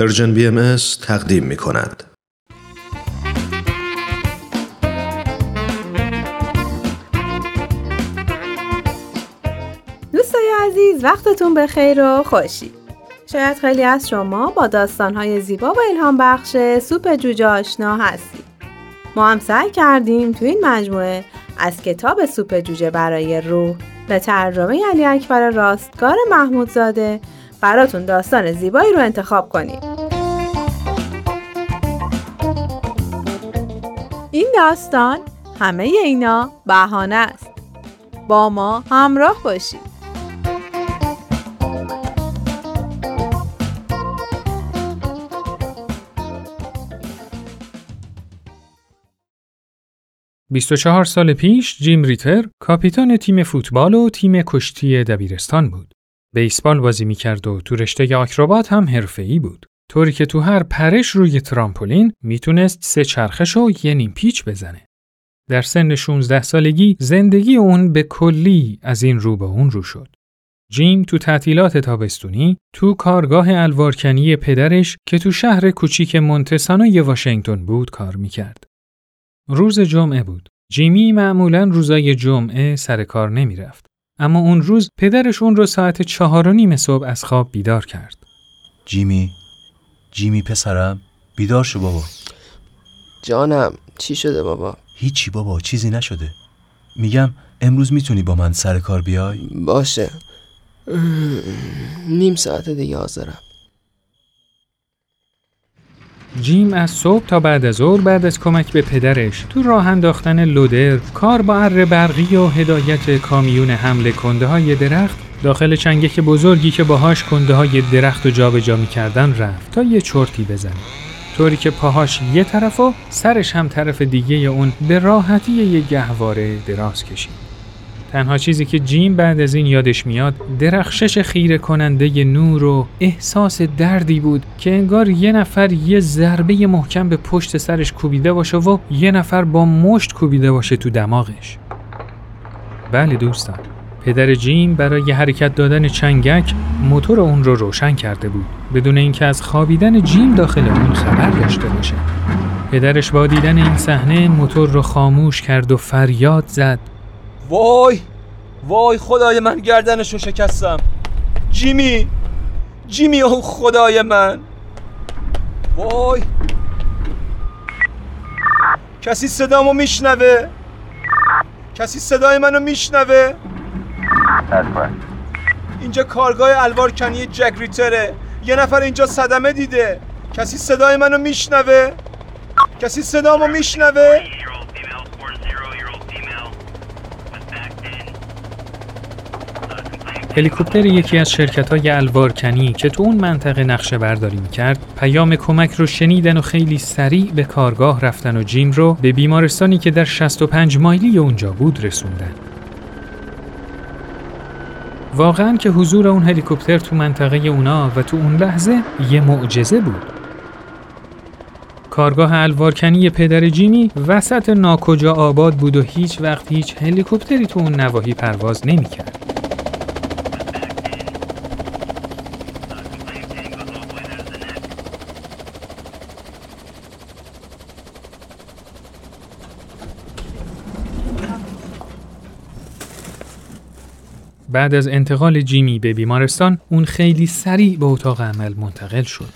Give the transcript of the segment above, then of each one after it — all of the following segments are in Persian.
Persian BM تقدیم می کند. دوستای عزیز وقتتون بخیر و خوشی. شاید خیلی از شما با داستانهای زیبا و الهام بخش سوپ جوجه آشنا هستید. ما هم سعی کردیم تو این مجموعه از کتاب سوپ جوجه برای روح به ترجمه علی اکبر راستگار محمودزاده براتون داستان زیبایی رو انتخاب کنیم. این داستان همه اینا بهانه است با ما همراه باشید 24 سال پیش جیم ریتر کاپیتان تیم فوتبال و تیم کشتی دبیرستان بود. بیسبال بازی می‌کرد و تو رشته آکروبات هم حرفه‌ای بود. طوری که تو هر پرش روی ترامپولین می‌تونست سه چرخش و یه نیم پیچ بزنه. در سن 16 سالگی زندگی اون به کلی از این رو به اون رو شد. جیم تو تعطیلات تابستونی تو کارگاه الوارکنی پدرش که تو شهر کوچیک مونتسانوی واشنگتن بود کار می‌کرد. روز جمعه بود. جیمی معمولا روزای جمعه سر کار نمی‌رفت. اما اون روز پدرش اون رو ساعت چهار و نیم صبح از خواب بیدار کرد. جیمی جیمی پسرم بیدار شو بابا. جانم چی شده بابا؟ هیچی بابا چیزی نشده. میگم امروز می‌تونی با من سر کار بیای؟ باشه. نیم ساعت دیگه حاضرم. جیم از صبح تا بعد از ظهر بعد از کمک به پدرش تو راه انداختن لودر کار با اره برقی و هدایت کامیون حمل کنده های درخت داخل چنگک بزرگی که باهاش کنده های درخت و جابجا می‌کردن رفت تا یه چرتی بزنه. طوری که پاهاش یه طرف و سرش هم طرف دیگه اون به راحتی یه گهواره دراز کشید. تنها چیزی که جیم بعد از این یادش میاد درخشش خیره کننده نور و احساس دردی بود که انگار یه نفر یه ضربه محکم به پشت سرش کوبیده باشه و یه نفر با مشت کوبیده باشه تو دماغش. بله دوستان. پدر جیم برای حرکت دادن چنگک موتور اون رو روشن کرده بود. بدون اینکه از خوابیدن جیم داخل اون خبر داشته باشه. پدرش با دیدن این صحنه موتور رو خاموش کرد و فریاد زد. وای! وای خدای من گردنشو شکستم. جیمی! جیمی او خدای من. وای! کسی صدامو میشنوه؟ کسی صدای منو میشنوه؟ اینجا کارگاه الوارکنی جک ریتره. یه نفر اینجا صدمه دیده. کسی صدای منو میشنوه؟ کسی صدامو میشنوه؟ هلیکوپتر یکی از شرکت های الوارکنی که تو اون منطقه نقشه برداری می‌کرد پیام کمک رو شنیدن و خیلی سریع به کارگاه رفتن و جیم رو به بیمارستانی که در 65 مایلی اونجا بود رسوندن. واقعا که حضور اون هلیکوپتر تو منطقه اونا و تو اون لحظه یه معجزه بود. کارگاه الوارکنی پدر جیمی وسط ناکجا آباد بود و هیچ وقت هیچ هلیکوپتری تو اون نواحی پرواز نمی‌کرد. بعد از انتقال جیمی به بیمارستان اون خیلی سریع به اتاق عمل منتقل شد.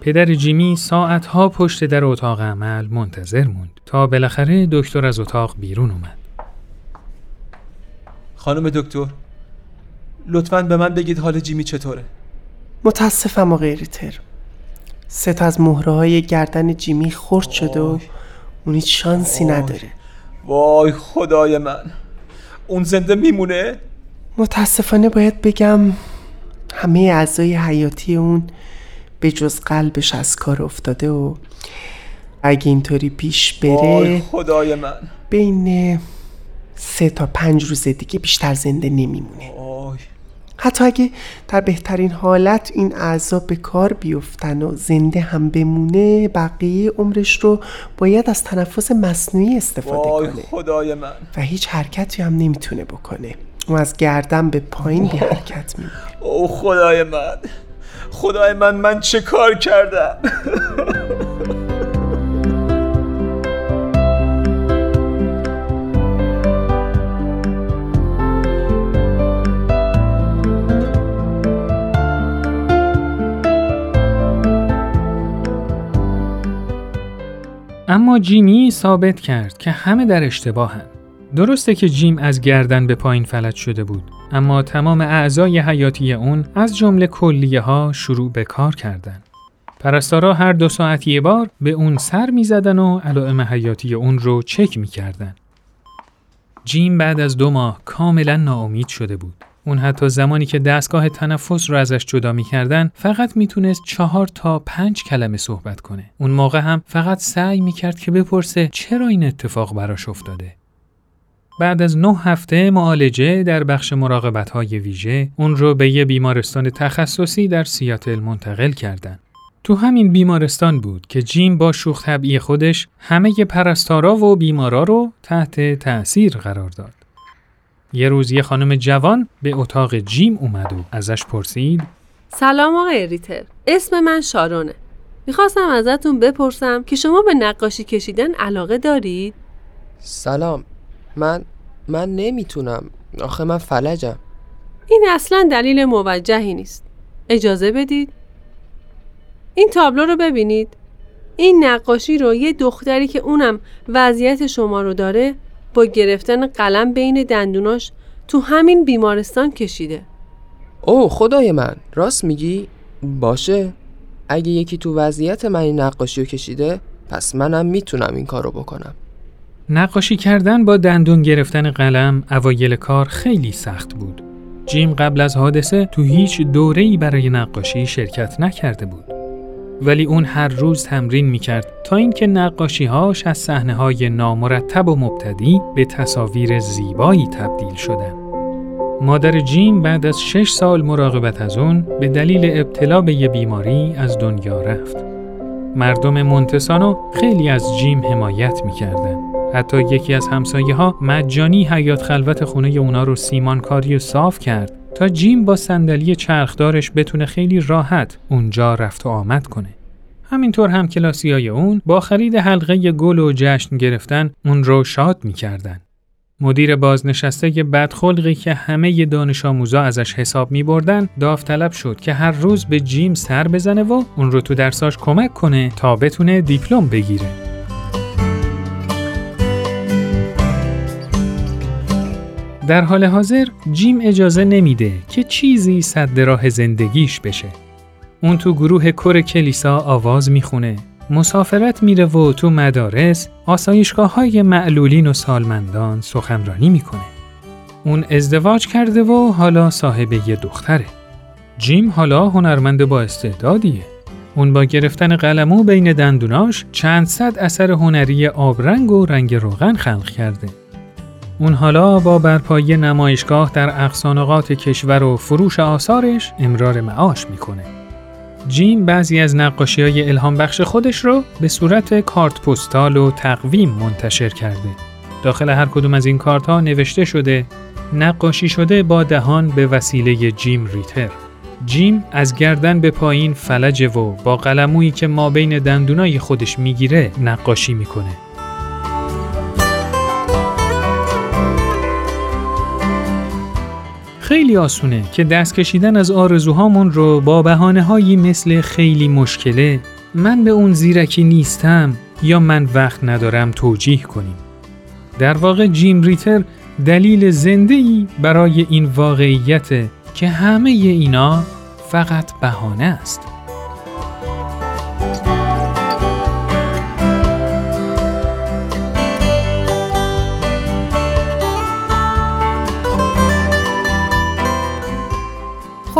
پدر جیمی ساعتها پشت در اتاق عمل منتظر موند تا بالاخره دکتر از اتاق بیرون اومد. خانم دکتر لطفا به من بگید حال جیمی چطوره؟ متاسفم آقای ریتر سه تا از مهره های گردن جیمی خورد شده و اون هیچ شانسی نداره. وای خدای من. اون زنده میمونه؟ متاسفانه باید بگم همه اعضای حیاتی اون به جز قلبش از کار افتاده و اگه اینطوری پیش وای بره خدای من. بین سه تا پنج روز دیگه بیشتر زنده نمیمونه. حتی اگه در بهترین حالت این اعضا به کار بیفتن و زنده هم بمونه بقیه عمرش رو باید از تنفس مصنوعی استفاده وای کنه. خدای من. و هیچ حرکتی هم نمی‌تونه بکنه. او از گردن به پایین بی حرکت میمونه او خدای من. خدای من من چه کار کردم؟ اما جیمی ثابت کرد که همه در اشتباهن. درسته که جیم از گردن به پایین فلج شده بود، اما تمام اعضای حیاتی اون از جمله کلیه ها شروع به کار کردن. پرستارا هر دو ساعت یه بار به اون سر می زدن و علائم حیاتی اون رو چک می کردن. جیم بعد از دو ماه کاملا ناامید شده بود. اون حتی زمانی که دستگاه تنفس رو ازش جدا می‌کردن فقط می‌تونست چهار تا پنج کلمه صحبت کنه. اون موقع هم فقط سعی می‌کرد که بپرسه چرا این اتفاق براش افتاده. بعد از نه هفته معالجه در بخش مراقبت های ویژه اون رو به یه بیمارستان تخصصی در سیاتل منتقل کردن. تو همین بیمارستان بود که جیم با شوخ طبعی خودش همه پرستارا و بیمارا رو تحت تأثیر قرار داد. یه روز یه خانم جوان به اتاق جیم اومد و ازش پرسید. سلام آقای ریتر. اسم من شارونه. می‌خواستم ازتون بپرسم که شما به نقاشی کشیدن علاقه دارید؟ سلام. من من نمی‌تونم. آخه من فلجم. این اصلا دلیل موجهی نیست. اجازه بدید؟ این تابلو رو ببینید. این نقاشی رو یه دختری که اونم وضعیت شما رو داره با گرفتن قلم بین دندوناش تو همین بیمارستان کشیده اوه خدای من راست میگی؟ باشه اگه یکی تو وضعیت من این نقاشی رو کشیده پس منم می‌تونم این کارو بکنم نقاشی کردن با دندون گرفتن قلم اوایل کار خیلی سخت بود. جیم قبل از حادثه تو هیچ دوره‌ای برای نقاشی شرکت نکرده بود. ولی اون هر روز تمرین می‌کرد تا اینکه نقاشیهاش از صحنه های نامرتب و مبتدی به تصاویر زیبایی تبدیل شدن. مادر جیم بعد از شش سال مراقبت از اون به دلیل ابتلا به یه بیماری از دنیا رفت. مردم مونتسانو خیلی از جیم حمایت می‌کردن. حتی یکی از همسایه ها مجانی حیات خلوت خونه اونا رو سیمانکاری و صاف کرد تا جیم با صندلی چرخدارش بتونه خیلی راحت اونجا رفت و آمد کنه. همینطور هم کلاسی های اون با خرید حلقه گل و جشن گرفتن اون رو شاد می‌کردن. مدیر بازنشسته بدخلقی که همه دانش آموزا ازش حساب می بردن داوطلب شد که هر روز به جیم سر بزنه و اون رو تو درساش کمک کنه تا بتونه دیپلم بگیره. در حال حاضر جیم اجازه نمیده که چیزی صد راه زندگیش بشه. اون تو گروه کر کلیسا آواز می‌خونه، مسافرت میره و تو مدارس آسایشگاه های معلولین و سالمندان سخنرانی می‌کنه. اون ازدواج کرده و حالا صاحب یه دختره. جیم حالا هنرمند با استعدادیه. اون با گرفتن قلمو بین دندوناش چند صد اثر هنری آبرنگ و رنگ روغن خلق کرده. اون حالا با برپایی نمایشگاه در اقصانقات کشور و فروش آثارش امرار معاش می‌کنه. جیم بعضی از نقاشی های الهام بخش خودش رو به صورت کارت پستال و تقویم منتشر کرده. داخل هر کدوم از این کارت ها نوشته شده نقاشی شده با دهان به وسیله جیم ریتر. جیم از گردن به پایین فلجه و با قلمویی که ما بین دندونای خودش می‌گیره نقاشی می‌کنه. خیلی آسونه که دست کشیدن از آرزوهامون رو با بهانه هایی مثل خیلی مشکله من به اون زیرکی نیستم یا من وقت ندارم توجیه کنیم. در واقع جیم ریتر دلیل زنده ای برای این واقعیت که همه اینا فقط بهانه است.